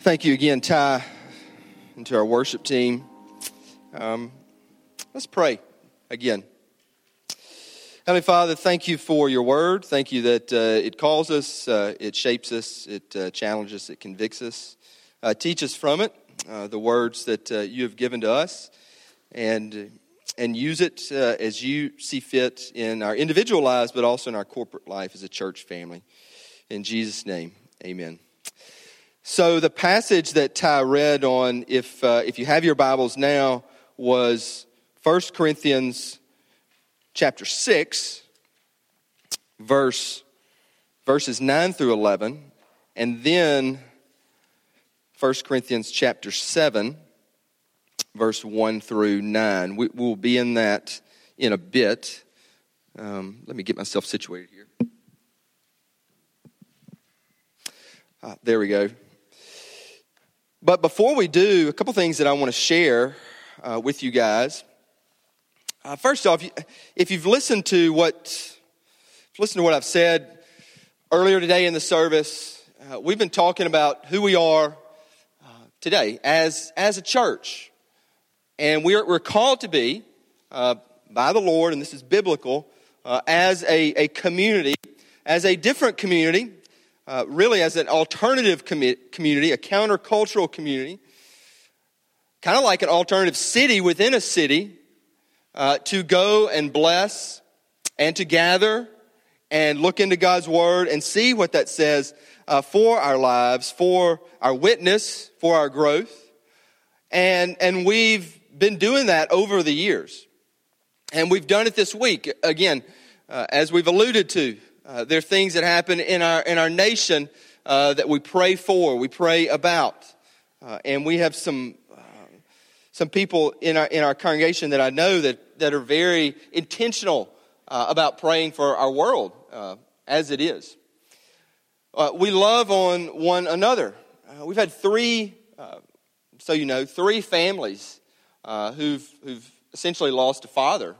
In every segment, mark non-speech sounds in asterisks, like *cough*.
Thank you again, Ty, and to our worship team. Um, let's pray again. Heavenly Father, thank you for your word. Thank you that uh, it calls us, uh, it shapes us, it uh, challenges, it convicts us. Uh, teach us from it uh, the words that uh, you have given to us, and and use it as you see fit in our individual lives, but also in our corporate life as a church family. In Jesus' name, Amen. So the passage that Ty read on, if uh, if you have your Bibles now, was 1 Corinthians chapter six, verse verses nine through eleven, and then 1 Corinthians chapter seven, verse one through nine. We, will be in that in a bit. Um, let me get myself situated here. Uh, there we go. But before we do, a couple things that I want to share uh, with you guys. Uh, first off, if you've listened to what, listen to what I've said earlier today in the service, uh, we've been talking about who we are uh, today as as a church, and we're we're called to be uh, by the Lord, and this is biblical, uh, as a, a community, as a different community uh, really as an alternative community, a countercultural community, kind of like an alternative city within a city, uh, to go and bless and to gather and look into God's Word and see what that says uh, for our lives, for our witness, for our growth. And, and we've been doing that over the years. And we've done it this week. Again, uh, as we've alluded to, uh, there are things that happen in our, in our nation uh, that we pray for, we pray about. Uh, and we have some, uh, some people in our, in our congregation that I know that, that are very intentional uh, about praying for our world as it is. we love on one another. we've had three, so you know, three families who've, who've essentially lost a father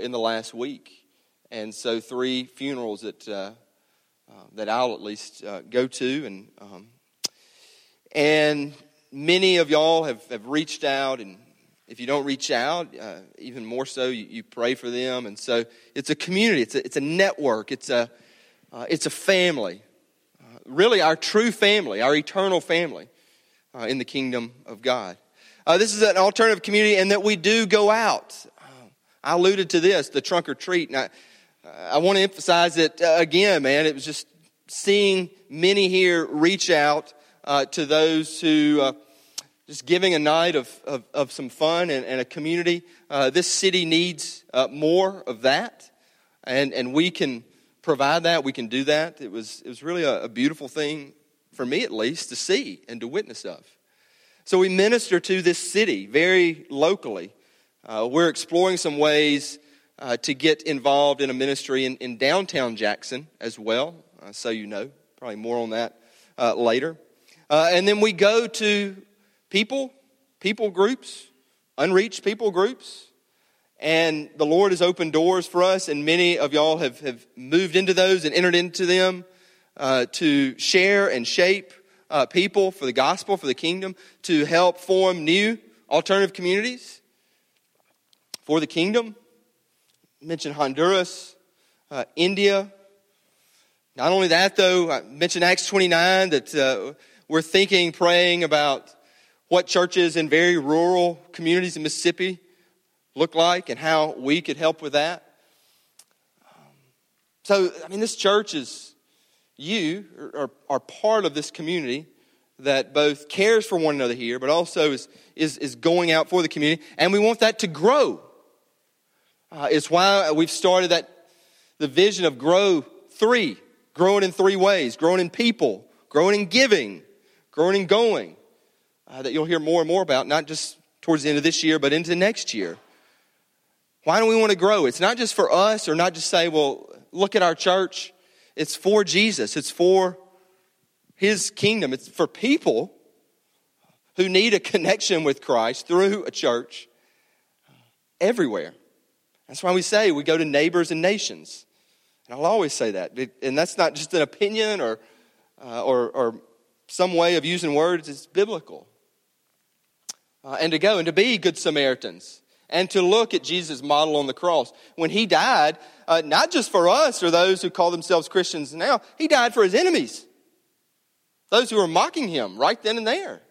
in the last week and so three funerals that uh, uh, that I'll at least uh, go to, and um, and many of y'all have, have reached out, and if you don't reach out, uh, even more so, you, you, pray for them, and so it's a community, it's a, it's a network, it's a uh, it's a family, uh, really our true family, our eternal family in the kingdom of God. this is an alternative community, and that we do go out. I alluded to this, the trunk or treat. And I, want to emphasize that uh, again, man. It was just seeing many here reach out uh, to those who uh, just giving a night of, of, of some fun and, and a community. Uh, this city needs uh, more of that, and, and we can provide that. We can do that. It was, it was really a, a beautiful thing, for me at least, to see and to witness of. So we minister to this city very locally. We're exploring some ways uh, to get involved in a ministry in, in downtown Jackson as well, uh, so you know. Probably more on that uh, later. Uh, and then we go to people, people groups, unreached people groups. And the Lord has opened doors for us, and many of y'all have, have moved into those and entered into them uh, to share and shape uh, people for the gospel, for the kingdom, to help form new alternative communities for the kingdom mentioned Honduras, uh, India. Not only that, though, I mentioned Acts 29 that uh, we're thinking, praying about what churches in very rural communities in Mississippi look like and how we could help with that. So, I mean, this church is, you are, are part of this community that both cares for one another here, but also is, is, is going out for the community. And we want that to grow. Uh, it's why we've started that the vision of grow three, growing in three ways, growing in people, growing in giving, growing in going. Uh, that you'll hear more and more about, not just towards the end of this year, but into next year. Why do we want to grow? It's not just for us or not just say, well, look at our church. It's for Jesus. It's for his kingdom. It's for people who need a connection with Christ through a church everywhere. That's why we say we go to neighbors and nations. And I'll always say that. And that's not just an opinion or, uh, or, or some way of using words it's biblical. Uh, and to go and to be good Samaritans and to look at Jesus' model on the cross. When he died, uh, not just for us or those who call themselves Christians now, he died for his enemies, those who were mocking him right then and there.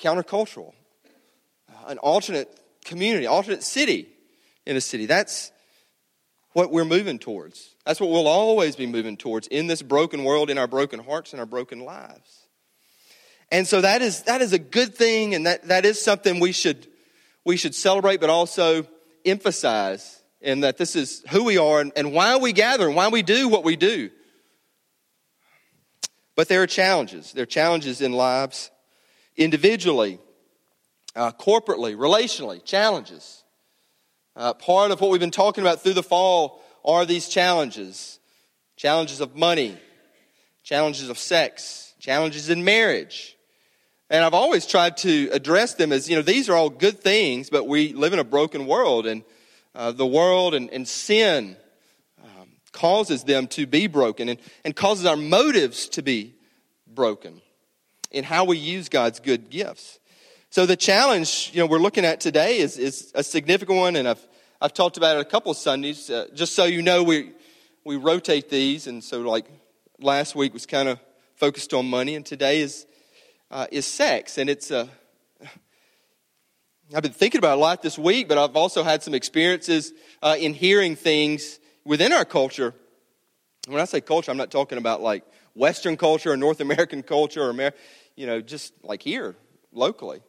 Countercultural, uh, an alternate community, alternate city in a city. That's what we're moving towards. That's what we'll always be moving towards in this broken world, in our broken hearts, and our broken lives. And so that is, that is a good thing, and that, that is something we should, we should celebrate, but also emphasize in that this is who we are and, and why we gather and why we do what we do. But there are challenges. There are challenges in lives individually, uh, corporately, relationally, challenges. Uh, part of what we've been talking about through the fall are these challenges challenges of money, challenges of sex, challenges in marriage. And I've always tried to address them as, you know, these are all good things, but we live in a broken world, and uh, the world and, and sin um, causes them to be broken and, and causes our motives to be broken in how we use God's good gifts. So the challenge, you know, we're looking at today is, is a significant one, and I've, I've talked about it a couple of Sundays. Uh, just so you know, we, we rotate these, and so like last week was kind of focused on money, and today is, uh, is sex. And it's, uh, I've been thinking about a lot this week, but I've also had some experiences uh, in hearing things within our culture. When I say culture, I'm not talking about like Western culture or North American culture or, Amer- you know, just like here locally.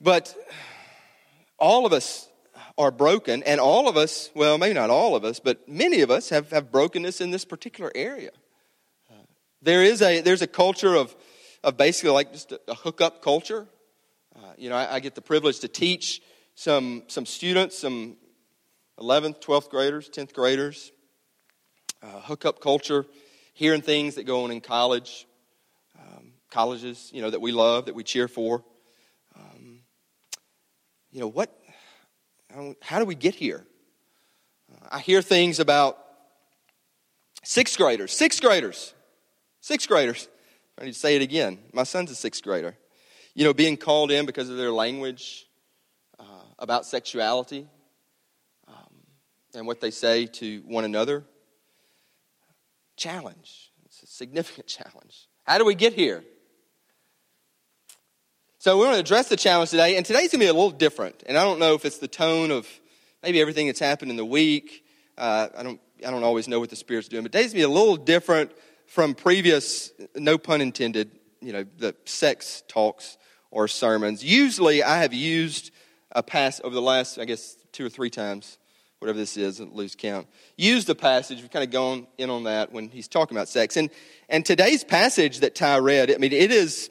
But all of us are broken, and all of us, well, maybe not all of us, but many of us have, have brokenness in this particular area. There is a, there's a culture of, of basically like just a, a hookup culture. Uh, you know, I, I, get the privilege to teach some, some students, some 11th, 12th graders, 10th graders, uh, hookup culture, hearing things that go on in college, um, colleges, you know, that we love, that we cheer for you know, what, how do we get here? Uh, I hear things about sixth graders, sixth graders, sixth graders. I need to say it again. My son's a sixth grader. You know, being called in because of their language uh, about sexuality um, and what they say to one another. Challenge. It's a significant *laughs* challenge. How do we get here? So we're going to address the challenge today, and today's going to be a little different. And I don't know if it's the tone of maybe everything that's happened in the week. Uh, I don't I don't always know what the Spirit's doing, but today's going to be a little different from previous, no pun intended, you know, the sex talks or sermons. Usually, I have used a pass over the last, I guess, two or three times, whatever this is, lose count. Used a passage. We've kind of gone in on that when he's talking about sex, and and today's passage that Ty read. I mean, it is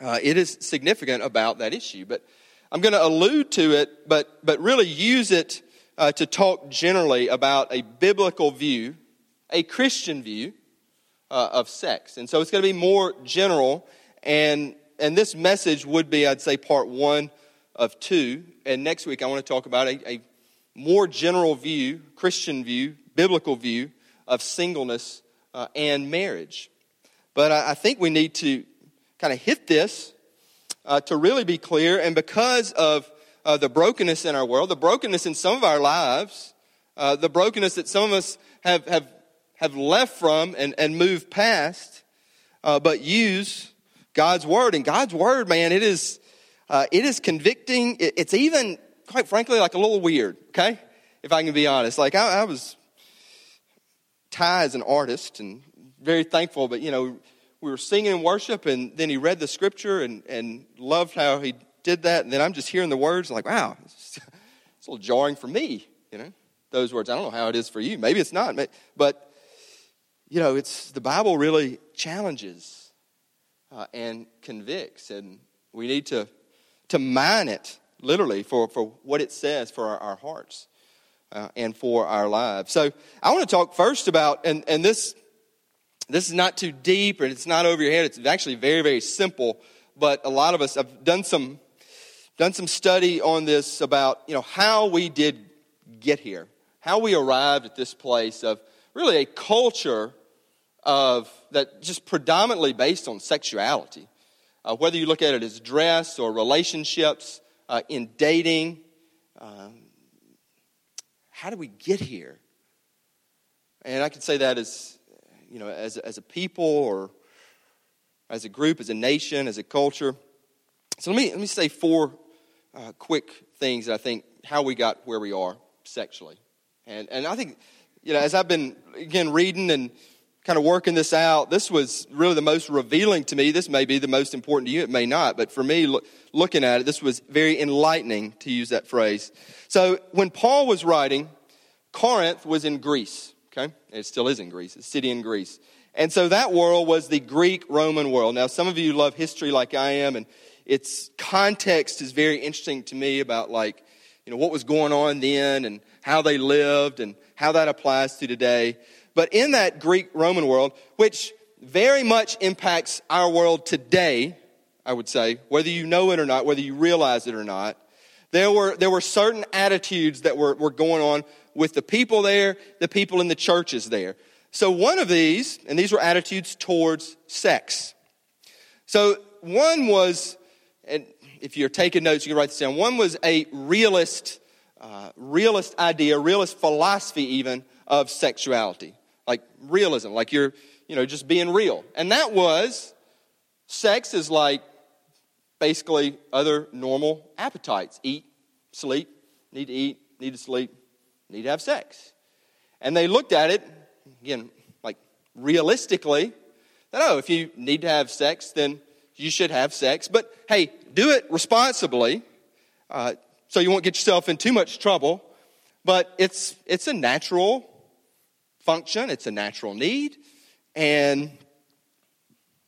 uh, it is significant about that issue. But I'm going to allude to it, but, but really use it uh, to talk generally about a biblical view, a Christian view uh, of sex. And so it's going to be more general, and, and this message would be, I'd say, part one of two. And next week, I want to talk about a, a more general view, Christian view, biblical view of singleness uh, and marriage. But I, I think we need to kind of hit this uh, to really be clear. And because of uh, the brokenness in our world, the brokenness in some of our lives, uh, the brokenness that some of us have, have, have left from and, and moved past, uh, but use God's word. And God's word, man, it is, uh, it is convicting. It, it's even, quite frankly, like a little weird, okay? If I can be honest. Like, I, I was, Ty as an artist and very thankful, but, you know, we were singing in worship, and then he read the scripture and, and loved how he did that. And then I'm just hearing the words, like, wow, it's, *laughs* it's a little jarring for me, you know, those words. I don't know how it is for you. Maybe it's not. But, you know, it's the Bible really challenges uh, and convicts, and we need to, to mine it literally for, for what it says for our, our hearts. Uh, and for our lives. So I want to talk first about, and, and this this is not too deep and it's not over your head. It's actually very, very simple. But a lot of us have done some, done some study on this about you know, how we did get here, how we arrived at this place of really a culture of that just predominantly based on sexuality. Uh, whether you look at it as dress or relationships, uh, in dating, um, how do we get here? And I can say that as, you know, as, as a people or as a group, as a nation, as a culture. So let me, let me say four uh, quick things that I think how we got where we are sexually. And, and I think, you know, as I've been, again, reading and kind of working this out, this was really the most revealing to me. This may be the most important to you, it may not, but for me, look, looking at it, this was very enlightening, to use that phrase. So when Paul was writing, Corinth was in Greece, okay? It still is in Greece, a city in Greece. And so that world was the Greek Roman world. Now, some of you love history like I am, and its context is very interesting to me about like, you know, what was going on then and how they lived and how that applies to today. But in that Greek Roman world, which very much impacts our world today, I would say, whether you know it or not, whether you realize it or not, there were, there were certain attitudes that were, were going on with the people there, the people in the churches there. So one of these, and these were attitudes towards sex. So one was, and if you're taking notes, you can write this down. One was a realist, uh, realist idea, realist philosophy even of sexuality, like realism, like you're, you know, just being real. And that was, sex is like basically other normal appetites: eat, sleep, need to eat, need to sleep, need to have sex. And they looked at it again, like realistically, that oh, if you need to have sex, then you should have sex. But hey, do it responsibly uh, so you won't get yourself in too much trouble. But it's, it's a natural function, it's a natural need, and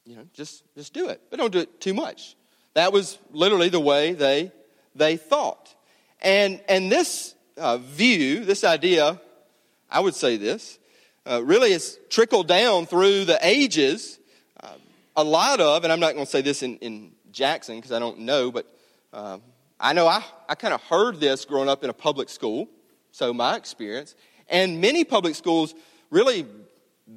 you know, just, just do it. But don't do it too much. That was literally the way they, they thought. And, and this uh, view, this idea, I would say this, uh, really has trickled down through the ages. Uh, a lot of, and I'm not going to say this in, in Jackson because I don't know, but uh, I know I, I kind of heard this growing up in a public school, so my experience. And many public schools really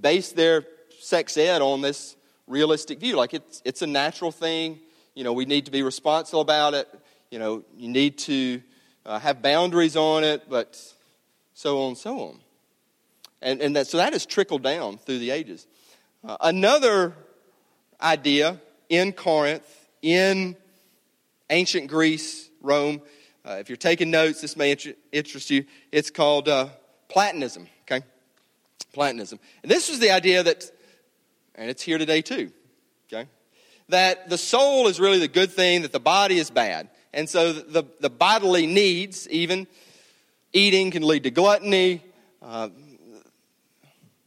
base their sex ed on this realistic view. Like it's, it's a natural thing. You know, we need to be responsible about it. You know, you need to uh, have boundaries on it, but so on so on. And, and that, so that has trickled down through the ages. Uh, another idea in Corinth, in ancient Greece, Rome, uh, if you're taking notes, this may interest you. It's called uh, Platonism, okay? Platonism. And this was the idea that, and it's here today too, okay? That the soul is really the good thing, that the body is bad. And so the, the bodily needs, even eating, can lead to gluttony, uh,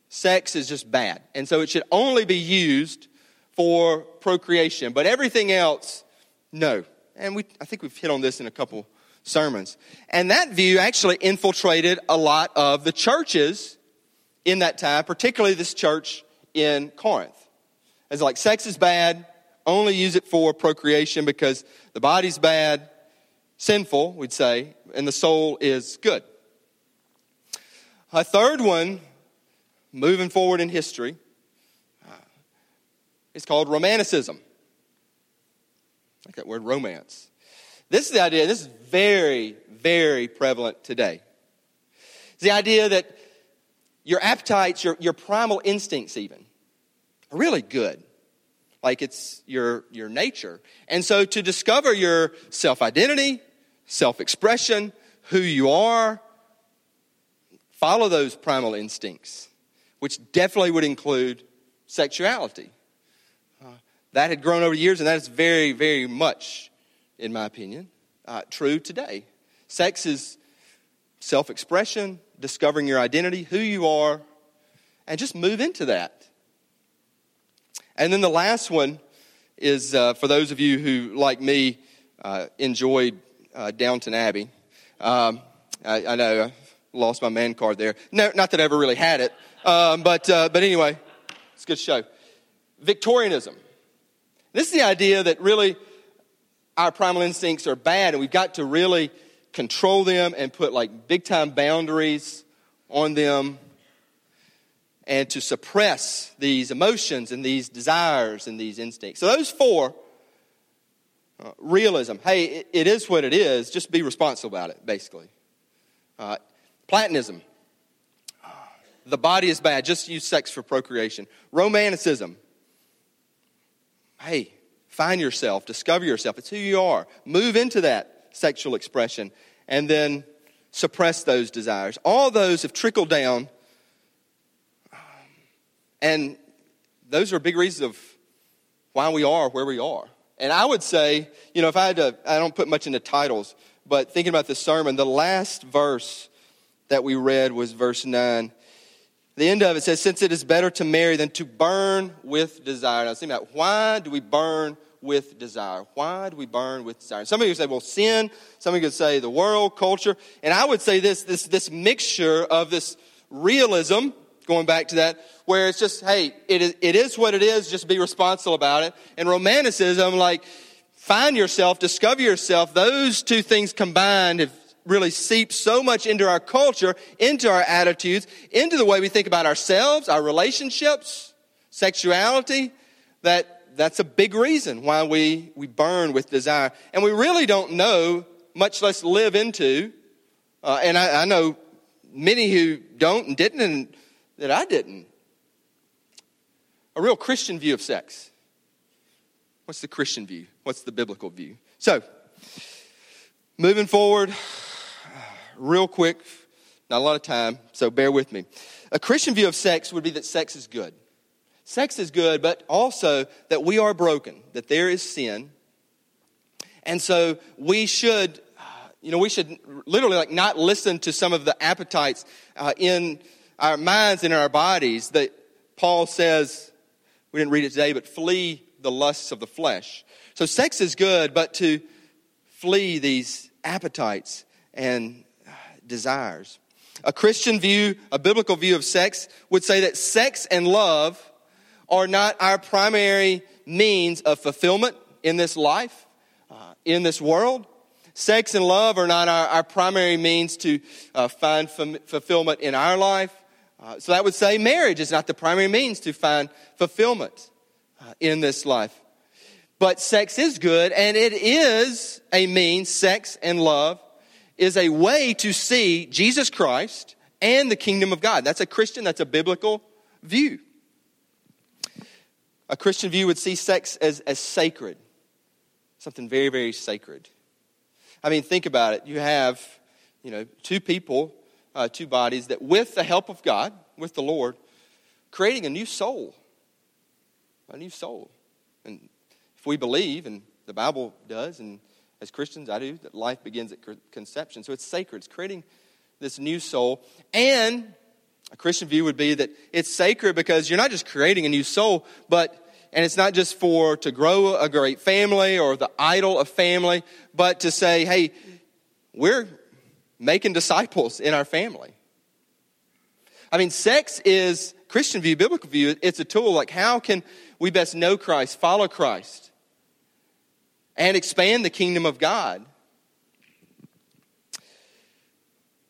sex is just bad. And so it should only be used for procreation. But everything else, no. And we, I think we've hit on this in a couple sermons. And that view actually infiltrated a lot of the churches in that time, particularly this church in Corinth. It's like sex is bad, only use it for procreation because the body's bad, sinful, we'd say, and the soul is good. A third one moving forward in history. Uh, it's called romanticism. Like that word romance. This is the idea, this is very, very prevalent today. It's the idea that your appetites, your, your primal instincts, even, are really good. Like it's your, your nature. And so to discover your self identity, self expression, who you are, follow those primal instincts which definitely would include sexuality. Uh, that had grown over the years, and that is very, very much, in my opinion, uh, true today. Sex is self expression, discovering your identity, who you are, and just move into that. And then the last one is uh, for those of you who, like me, uh, enjoyed uh, Downton Abbey. Um, I, I, know I lost my man card there. No, not that I ever really had it, um, but, uh, but anyway, it's a good show. Victorianism. This is the idea that really our primal instincts are bad and we've got to really control them and put like big time boundaries on them. And to suppress these emotions and these desires and these instincts. So, those four uh, realism hey, it, it is what it is, just be responsible about it, basically. Uh, Platonism the body is bad, just use sex for procreation. Romanticism hey, find yourself, discover yourself. It's who you are. Move into that sexual expression and then suppress those desires. All those have trickled down and those are big reasons of why we are where we are. And I would say, you know, if I had to, I don't put much into titles, but thinking about this sermon, the last verse that we read was verse 9. The end of it says, Since it is better to marry than to burn with desire. Now, think about why do we burn with desire? Why do we burn with desire? Somebody would say, well, sin. Somebody could say the world, culture. And I would say this, this, this mixture of this realism going back to that, where it's just, hey, it is, it is what it is, just be responsible about it. And romanticism, like, find yourself, discover yourself, those two things combined have really seeped so much into our culture, into our attitudes, into the way we think about ourselves, our relationships, sexuality, that that's a big reason why we, we burn with desire. And we really don't know, much less live into, uh, and I, I know many who don't and didn't and that I didn't. A real Christian view of sex. What's the Christian view? What's the biblical view? So, moving forward, *sighs* real quick, not a lot of time, so bear with me. A Christian view of sex would be that sex is good. Sex is good, but also that we are broken, that there is sin. And so we should, *sighs* you know, we should literally like not listen to some of the appetites uh, in our minds and our bodies that Paul says, we didn't read it today, but flee the lusts of the flesh. So sex is good, but to flee these appetites and desires. A Christian view, a biblical view of sex, would say that sex and love are not our primary means of fulfillment in this life, uh, in this world. Sex and love are not our, our primary means to uh, find f- fulfillment in our life. Uh, so that would say marriage is not the primary means to find fulfillment uh, in this life. But sex is good, and it is a means, sex and love is a way to see Jesus Christ and the kingdom of God. That's a Christian, that's a biblical view. A Christian view would see sex as, as sacred, something very, very sacred. I mean, think about it. You have, you know, two people uh, two bodies that, with the help of God, with the Lord, creating a new soul. A new soul. And if we believe, and the Bible does, and as Christians I do, that life begins at conception. So it's sacred. It's creating this new soul. And a Christian view would be that it's sacred because you're not just creating a new soul, but and it's not just for to grow a great family or the idol of family, but to say, hey, we're making disciples in our family. I mean, sex is Christian view, biblical view, it's a tool like how can we best know Christ, follow Christ, and expand the kingdom of God?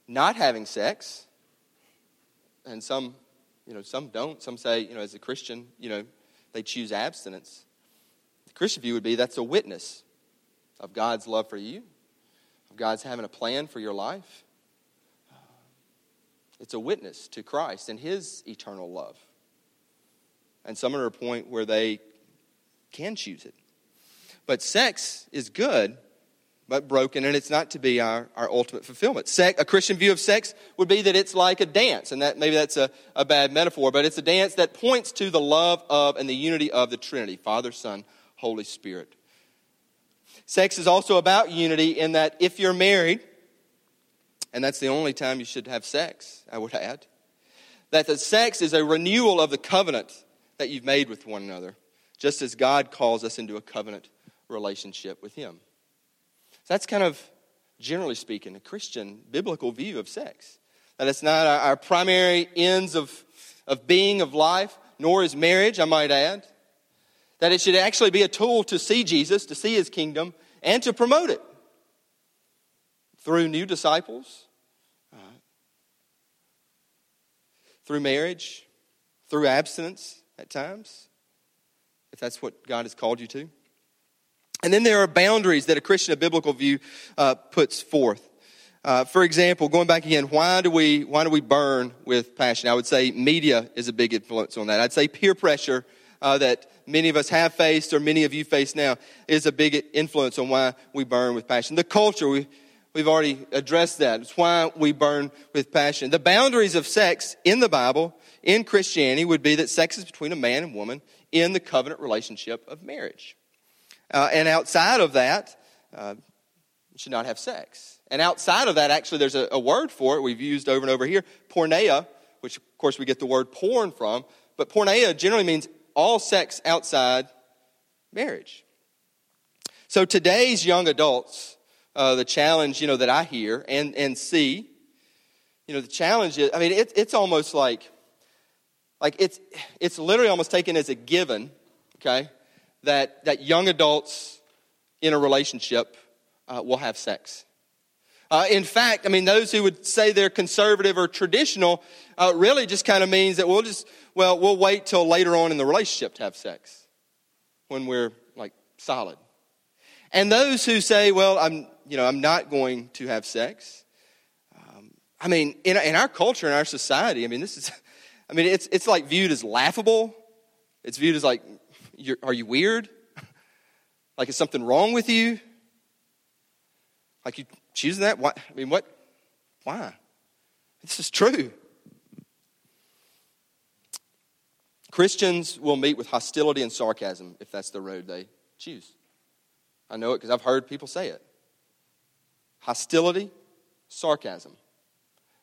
Not having sex, and some, you know, some don't. Some say, you know, as a Christian, you know, they choose abstinence. The Christian view would be that's a witness of God's love for you, God's having a plan for your life. It's a witness to Christ and His eternal love. And some are at a point where they can choose it. But sex is good, but broken, and it's not to be our, our ultimate fulfillment. Sex, a Christian view of sex would be that it's like a dance, and that maybe that's a, a bad metaphor, but it's a dance that points to the love of and the unity of the Trinity Father, Son, Holy Spirit. Sex is also about unity in that if you're married, and that's the only time you should have sex, I would add, that the sex is a renewal of the covenant that you've made with one another, just as God calls us into a covenant relationship with Him. So that's kind of, generally speaking, a Christian biblical view of sex. That it's not our primary ends of, of being, of life, nor is marriage, I might add. That it should actually be a tool to see Jesus, to see his kingdom, and to promote it through new disciples, uh, through marriage, through abstinence at times, if that's what God has called you to. And then there are boundaries that a Christian, a biblical view, uh, puts forth. Uh, for example, going back again, why do we why do we burn with passion? I would say media is a big influence on that. I'd say peer pressure uh, that many of us have faced or many of you face now is a big influence on why we burn with passion. The culture we we've already addressed that. It's why we burn with passion. The boundaries of sex in the Bible in Christianity would be that sex is between a man and woman in the covenant relationship of marriage, uh, and outside of that, uh, you should not have sex. And outside of that, actually, there's a, a word for it we've used over and over here porneia, which, of course, we get the word porn from. But porneia generally means all sex outside marriage. So today's young adults, uh, the challenge, you know, that I hear and, and see, you know, the challenge is, I mean, it, it's almost like, like it's, it's literally almost taken as a given, okay, that, that young adults in a relationship uh, will have sex. Uh, in fact, I mean, those who would say they're conservative or traditional uh, really just kind of means that we'll just, well, we'll wait till later on in the relationship to have sex when we're like solid. And those who say, well, I'm, you know, I'm not going to have sex. Um, I mean, in, in our culture, in our society, I mean, this is, *laughs* I mean, it's, it's like viewed as laughable. It's viewed as like, are you weird? *laughs* like, is something wrong with you? Like, you choosing that? Why? I mean, what? Why? This is true. Christians will meet with hostility and sarcasm if that's the road they choose. I know it because I've heard people say it. Hostility, sarcasm.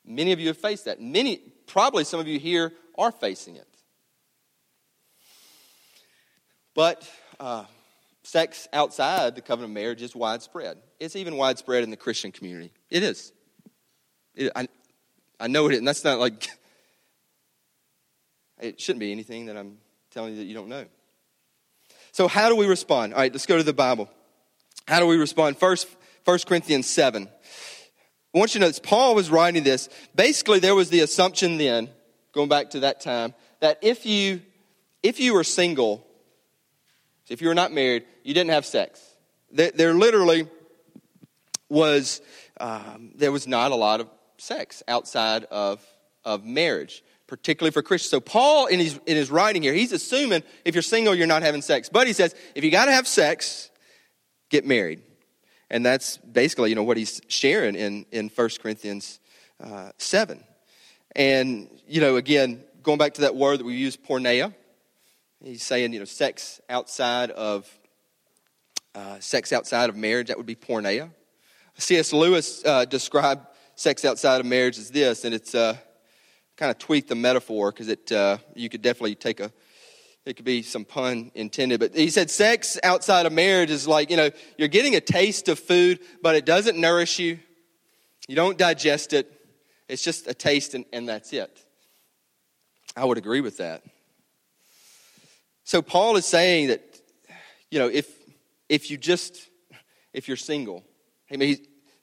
Many of you have faced that. Many, probably some of you here are facing it. But uh, sex outside the covenant of marriage is widespread. It's even widespread in the Christian community. It is. It, I, I know it, and that's not like, it shouldn't be anything that I'm telling you that you don't know. So, how do we respond? All right, let's go to the Bible. How do we respond? First, 1 Corinthians 7. I want you to know, Paul was writing this. Basically, there was the assumption then, going back to that time, that if you if you were single, if you were not married, you didn't have sex. There, there literally was um, there was not a lot of sex outside of, of marriage, particularly for Christians. So Paul, in his, in his writing here, he's assuming if you're single, you're not having sex. But he says, if you got to have sex, get married. And that's basically, you know, what he's sharing in, in 1 Corinthians uh, 7. And, you know, again, going back to that word that we use, porneia, he's saying, you know, sex outside of, uh, sex outside of marriage, that would be porneia. C.S. Lewis uh, described sex outside of marriage as this, and it's uh, kind of tweak the metaphor because it uh, you could definitely take a it could be some pun intended, but he said sex outside of marriage is like you know you're getting a taste of food, but it doesn't nourish you. You don't digest it. It's just a taste, and, and that's it. I would agree with that. So Paul is saying that you know if if you just if you're single I mean,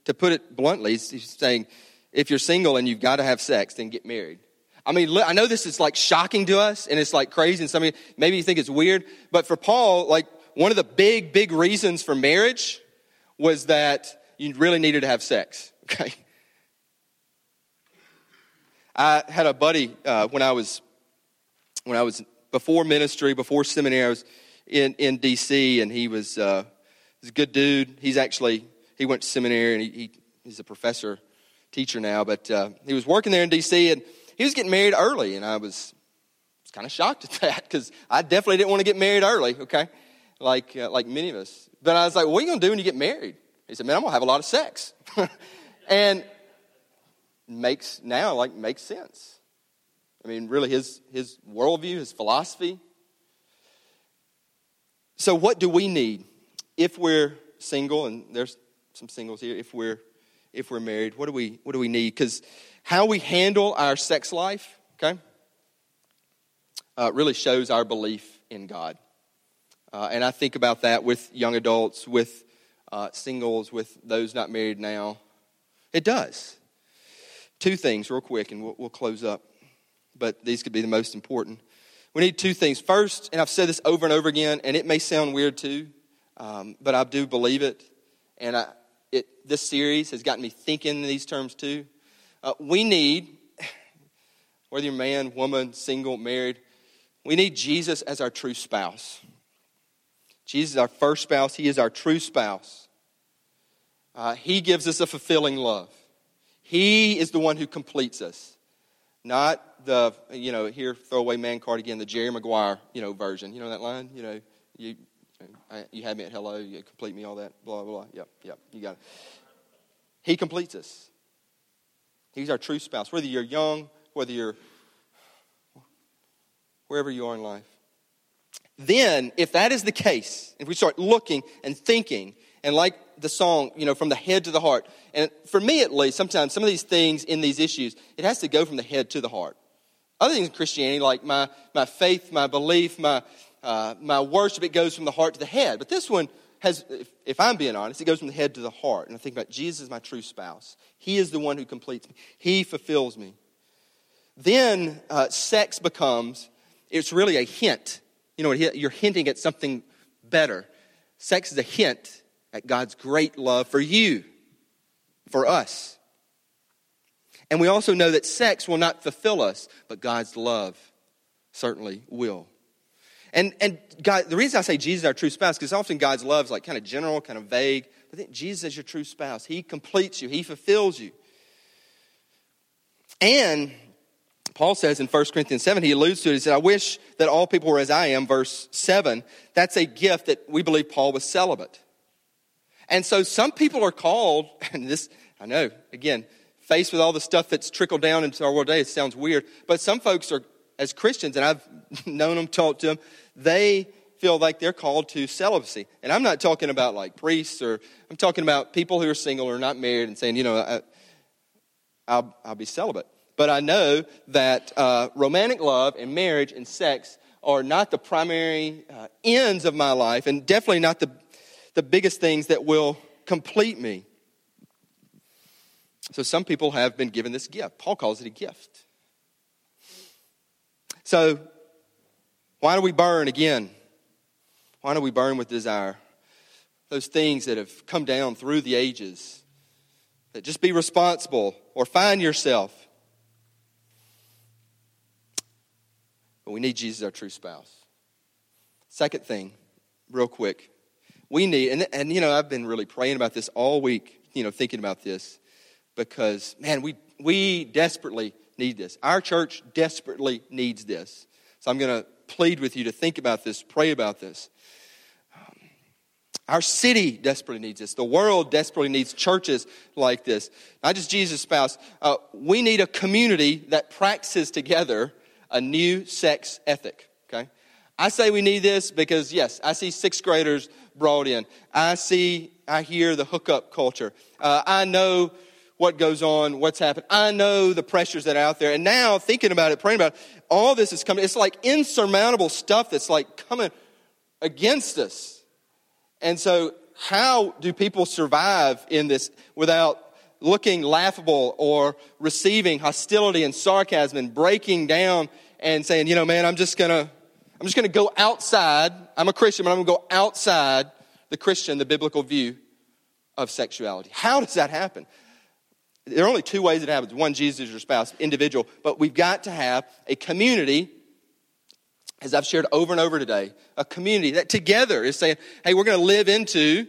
to put it bluntly, he's saying, if you're single and you've got to have sex, then get married. I mean, I know this is like shocking to us and it's like crazy and some of you, maybe you think it's weird, but for Paul, like one of the big, big reasons for marriage was that you really needed to have sex, *laughs* okay? I had a buddy uh, when I was, when I was before ministry, before seminary, I was in, in D.C. and he was, uh, he's a good dude. He's actually he went to seminary and he, he he's a professor, teacher now, but uh, he was working there in D.C. and he was getting married early, and I was, was kind of shocked *laughs* at that because I definitely didn't want to get married early, okay, like uh, like many of us. But I was like, "What are you to do when you get married?" He said, "Man, I'm to have a lot of sex," *laughs* and makes now like makes sense. I mean, really, his his worldview, his philosophy. So, what do we need if we're single? And there's some singles here if we're if we're married. What do we what do we need? Because how we handle our sex life okay uh, really shows our belief in god. Uh, and i think about that with young adults with uh, singles with those not married now. It does. Two things real quick and we'll, we'll close up but these could be the most important. We need two things. First, and I've said this over and over again, and it may sound weird too, um, but I do believe it. And I, it, this series has gotten me thinking in these terms too. Uh, we need, whether you're man, woman, single, married, we need Jesus as our true spouse. Jesus is our first spouse, He is our true spouse. Uh, he gives us a fulfilling love. He is the one who completes us, not the, you know, here, throwaway man card again, the Jerry Maguire, you know, version. You know that line? You know, you, Uh, you had me at hello, you complete me, all that, blah, blah, blah. Yep, yep, you got it. He completes us. He's our true spouse. Whether you're young, whether you're wherever you are in life. Then, if that is the case, if we start looking and thinking, and like the song, you know, from the head to the heart, and for me at least, sometimes some of these things in these issues, it has to go from the head to the heart. Other things in Christianity, like my, my faith, my belief, my, uh, my worship, it goes from the heart to the head. But this one has, if, if, I'm being honest, it goes from the head to the heart. And I think about Jesus, is my true spouse. He is the one who completes me, He fulfills me. Then uh, sex becomes, it's really a hint. You know, you're hinting at something better. Sex is a hint at God's great love for you, for us. And we also know that sex will not fulfill us, but God's love certainly will. And, and God, the reason I say Jesus is our true spouse, because often God's love is like kind of general, kind of vague. But I think Jesus is your true spouse. He completes you, He fulfills you. And Paul says in 1 Corinthians 7, he alludes to it. He said, I wish that all people were as I am, verse 7. That's a gift that we believe Paul was celibate. And so some people are called, *laughs* and this, I know, again, faced with all the stuff that's trickled down into our world today, it sounds weird. But some folks are, as Christians, and I've *laughs* known them, talked to them, they feel like they're called to celibacy. And I'm not talking about like priests, or I'm talking about people who are single or not married and saying, you know, I, will I'll be celibate. But I know that uh, romantic love and marriage and sex are not the primary uh, ends of my life, and definitely not the, the biggest things that will complete me. So some people have been given this gift. Paul calls it a gift. So, why do we burn again? Why do we burn with desire? Those things that have come down through the ages. That just be responsible or find yourself. But we need Jesus, our true spouse. Second thing, real quick. We need, and, and you know, I've been really praying about this all week, you know, thinking about this because, man, we, we desperately need this. Our church desperately needs this. So I'm going to plead with you to think about this, pray about this. Um, our city desperately needs this. The world desperately needs churches like this. Not just Jesus' spouse. Uh, we need a community that practices together a new sex ethic. Okay? I say we need this because, yes, I see sixth graders brought in. I see, I hear the hookup culture. Uh, I know what goes on, what's happened. I know the pressures that are out there. And now thinking about it, praying about it, all this is coming. It's like insurmountable stuff that's like coming against us. And so, how do people survive in this without looking laughable or receiving hostility and sarcasm and breaking down and saying, you know, man, I'm just gonna, I'm just gonna go outside. I'm a Christian, but I'm gonna go outside the Christian, the biblical view of sexuality. How does that happen? There are only two ways it happens. One, Jesus is your spouse, individual. But we've got to have a community, as I've shared over and over today, a community that together is saying, hey, we're going to live into,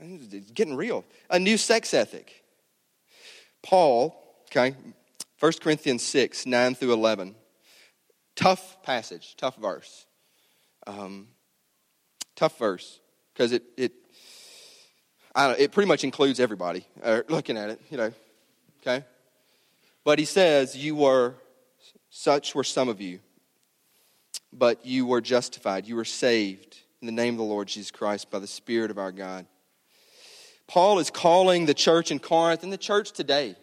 it's getting real, a new sex ethic. Paul, okay, 1 Corinthians 6, 9 through 11. Tough passage, tough verse. Um, tough verse, because it, it it pretty much includes everybody uh, looking at it, you know. Okay? But he says, You were, such were some of you, but you were justified. You were saved in the name of the Lord Jesus Christ by the Spirit of our God. Paul is calling the church in Corinth and the church today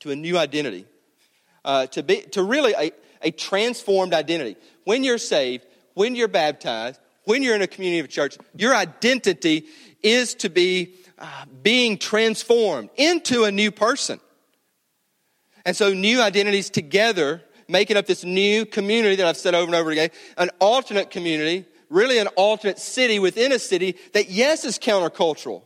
to a new identity, uh, to, be, to really a, a transformed identity. When you're saved, when you're baptized, when you're in a community of church, your identity is to be uh, being transformed into a new person. And so, new identities together making up this new community that I've said over and over again, an alternate community, really an alternate city within a city that, yes, is countercultural.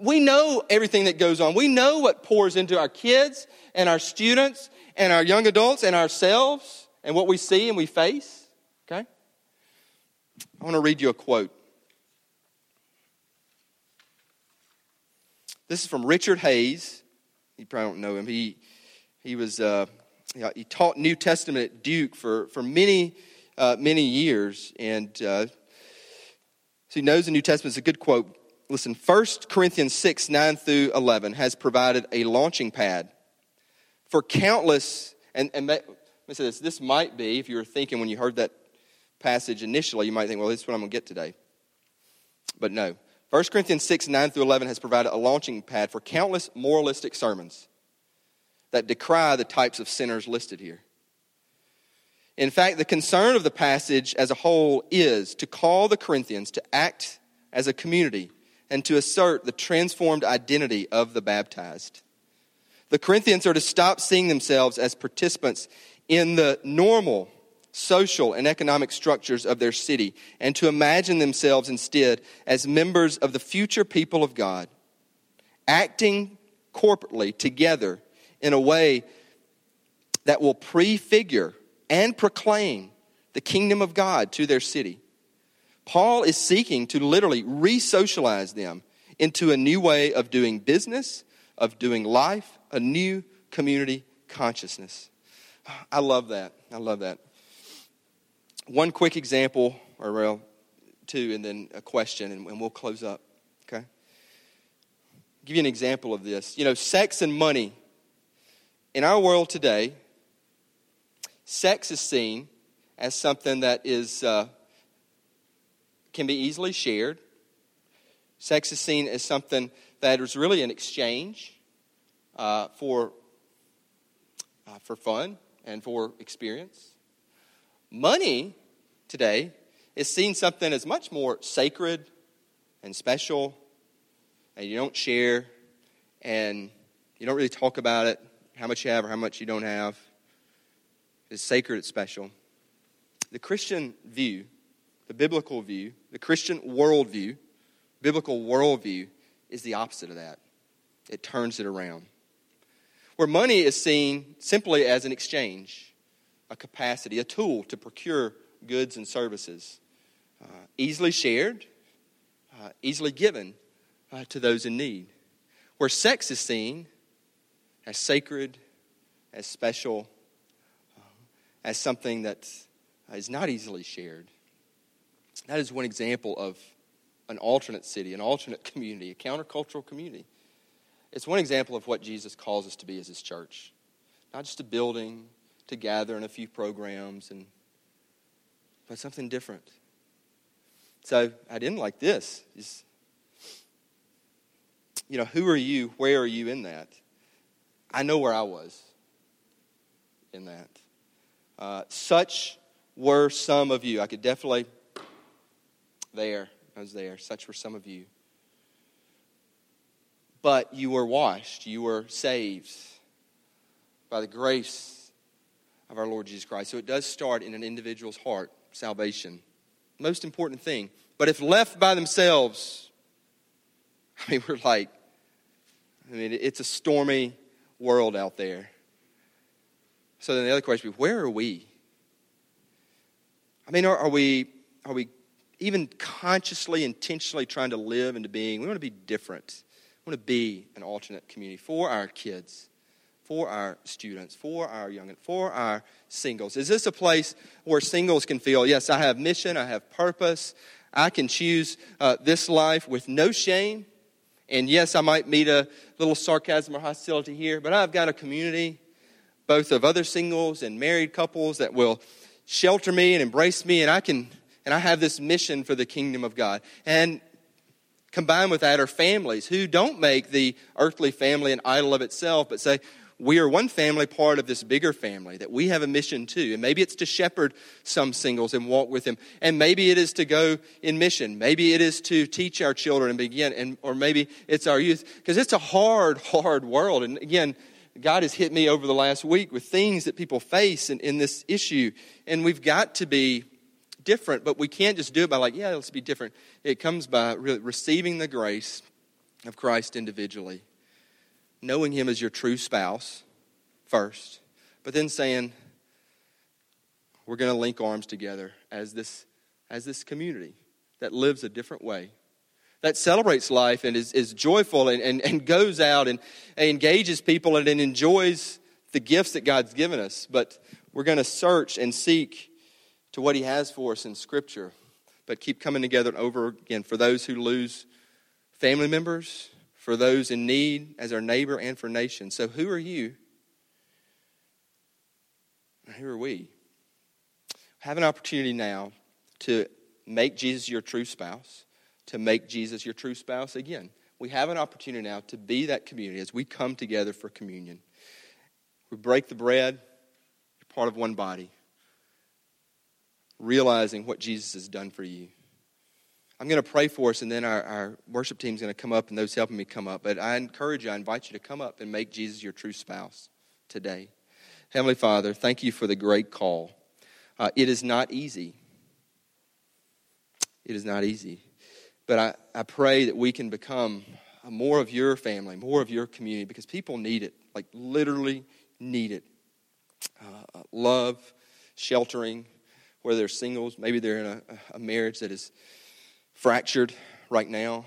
We know everything that goes on. We know what pours into our kids and our students and our young adults and ourselves and what we see and we face. Okay? I want to read you a quote. This is from Richard Hays. You probably don't know him. He, he was uh, he taught New Testament at Duke for, for many, uh, many years. And uh, so he knows the New Testament is a good quote. Listen, 1 Corinthians 6, 9 through 11 has provided a launching pad for countless, and, and let me say this, this might be, if you were thinking when you heard that passage initially, you might think, well, this is what I'm going to get today. But no. 1 Corinthians 6, 9 through 11 has provided a launching pad for countless moralistic sermons that decry the types of sinners listed here. In fact, the concern of the passage as a whole is to call the Corinthians to act as a community and to assert the transformed identity of the baptized. The Corinthians are to stop seeing themselves as participants in the normal social and economic structures of their city and to imagine themselves instead as members of the future people of God, acting corporately together in a way that will prefigure and proclaim the kingdom of God to their city. Paul is seeking to literally re socialize them into a new way of doing business, of doing life, a new community consciousness. I love that. I love that. One quick example, or well, two, and then a question, and, we'll close up. Okay? I'll give you an example of this. You know, sex and money in our world today, sex is seen as something that is uh, can be easily shared. Sex is seen as something that is really an exchange uh, for uh, for fun and for experience. Money today is seen something as much more sacred and special, and you don't share, and you don't really talk about it how much you have or how much you don't have. It's sacred, it's special. The Christian view, the biblical view, the Christian worldview, biblical worldview is the opposite of that. It turns it around. Where money is seen simply as an exchange, a capacity, a tool to procure goods and services, uh, easily shared, uh, easily given uh, to those in need. Where sex is seen as sacred, as special, uh, as something that is not easily shared. That is one example of an alternate city, an alternate *laughs* community, a countercultural community. It's one example of what Jesus calls us to be as his church. Not just a building to gather in a few programs and but something different. So I didn't like this. You know, who are you? Where are you in that? I know where I was in that. Uh, such were some of you. I could definitely, there, I was there. Such were some of you. But you were washed, you were saved by the grace of our Lord Jesus Christ. So it does start in an individual's heart, salvation. Most important thing. But if left by themselves, *laughs* I mean, we're like, I mean, it's a stormy world out there. So then the other question is, where are we? I mean, are, are, we are we even consciously, intentionally trying to live into being? We want to be different. We want to be an alternate community for our kids, for our students, for our young, and for our singles. Is this a place where singles can feel, yes, I have mission, I have purpose, I can choose uh, this life with no shame? And yes, I might meet a little sarcasm or hostility here, but I've got a community, both of other singles and married couples, that will shelter me and embrace me, and I can and I have this mission for the kingdom of God. And combined with that are families who don't make the earthly family an idol of itself, but say, we are one family part of this bigger family that we have a mission too. And maybe it's to shepherd some singles and walk with them. And maybe it is to go in mission. Maybe it is to teach our children and begin, and, or maybe it's our youth. Because it's a hard, *laughs* hard world. And again, God has hit me over the last week with things that people face in, in this issue. And we've got to be different, but we can't just do it by, like, yeah, let's be different. It comes by receiving the grace of Christ individually, knowing Him as your true spouse first, but then saying, we're going to link arms together as this, as this community that lives a different way that celebrates life and is, is joyful and, and, and goes out and, and engages people and, and enjoys the gifts that God's given us. But we're going to search and seek to what He has for us in Scripture, but keep coming together over again for those who lose family members, for those in need as our neighbor, and for nations. So, who are you? Who are we? Have an opportunity now to make Jesus your true spouse to make Jesus your true spouse again. We have an opportunity now to be that community as we come together for communion. We break the bread, you're part of one body, realizing what Jesus has done for you. I'm going to pray for us, and then our, our worship team is going to come up, and those helping me come up. But I encourage you, I invite you to come up and make Jesus your true spouse today. Heavenly Father, thank you for the great call. Uh, it is not easy. It is not easy. But I, I pray that we can become more of your family, more of your community, because people need it, like literally need it. Uh, uh love, sheltering, whether they're singles, maybe they're in a, a marriage that is fractured right now.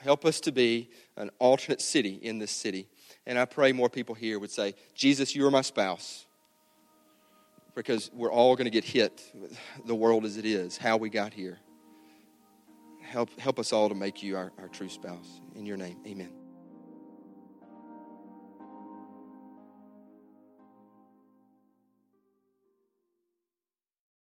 Help us to be an alternate city in this city. And I pray more people here would say, Jesus, you are my spouse. Because we're all going to get hit, the world as it is, how we got here help, help us all to make you our, our true spouse. In your name, amen.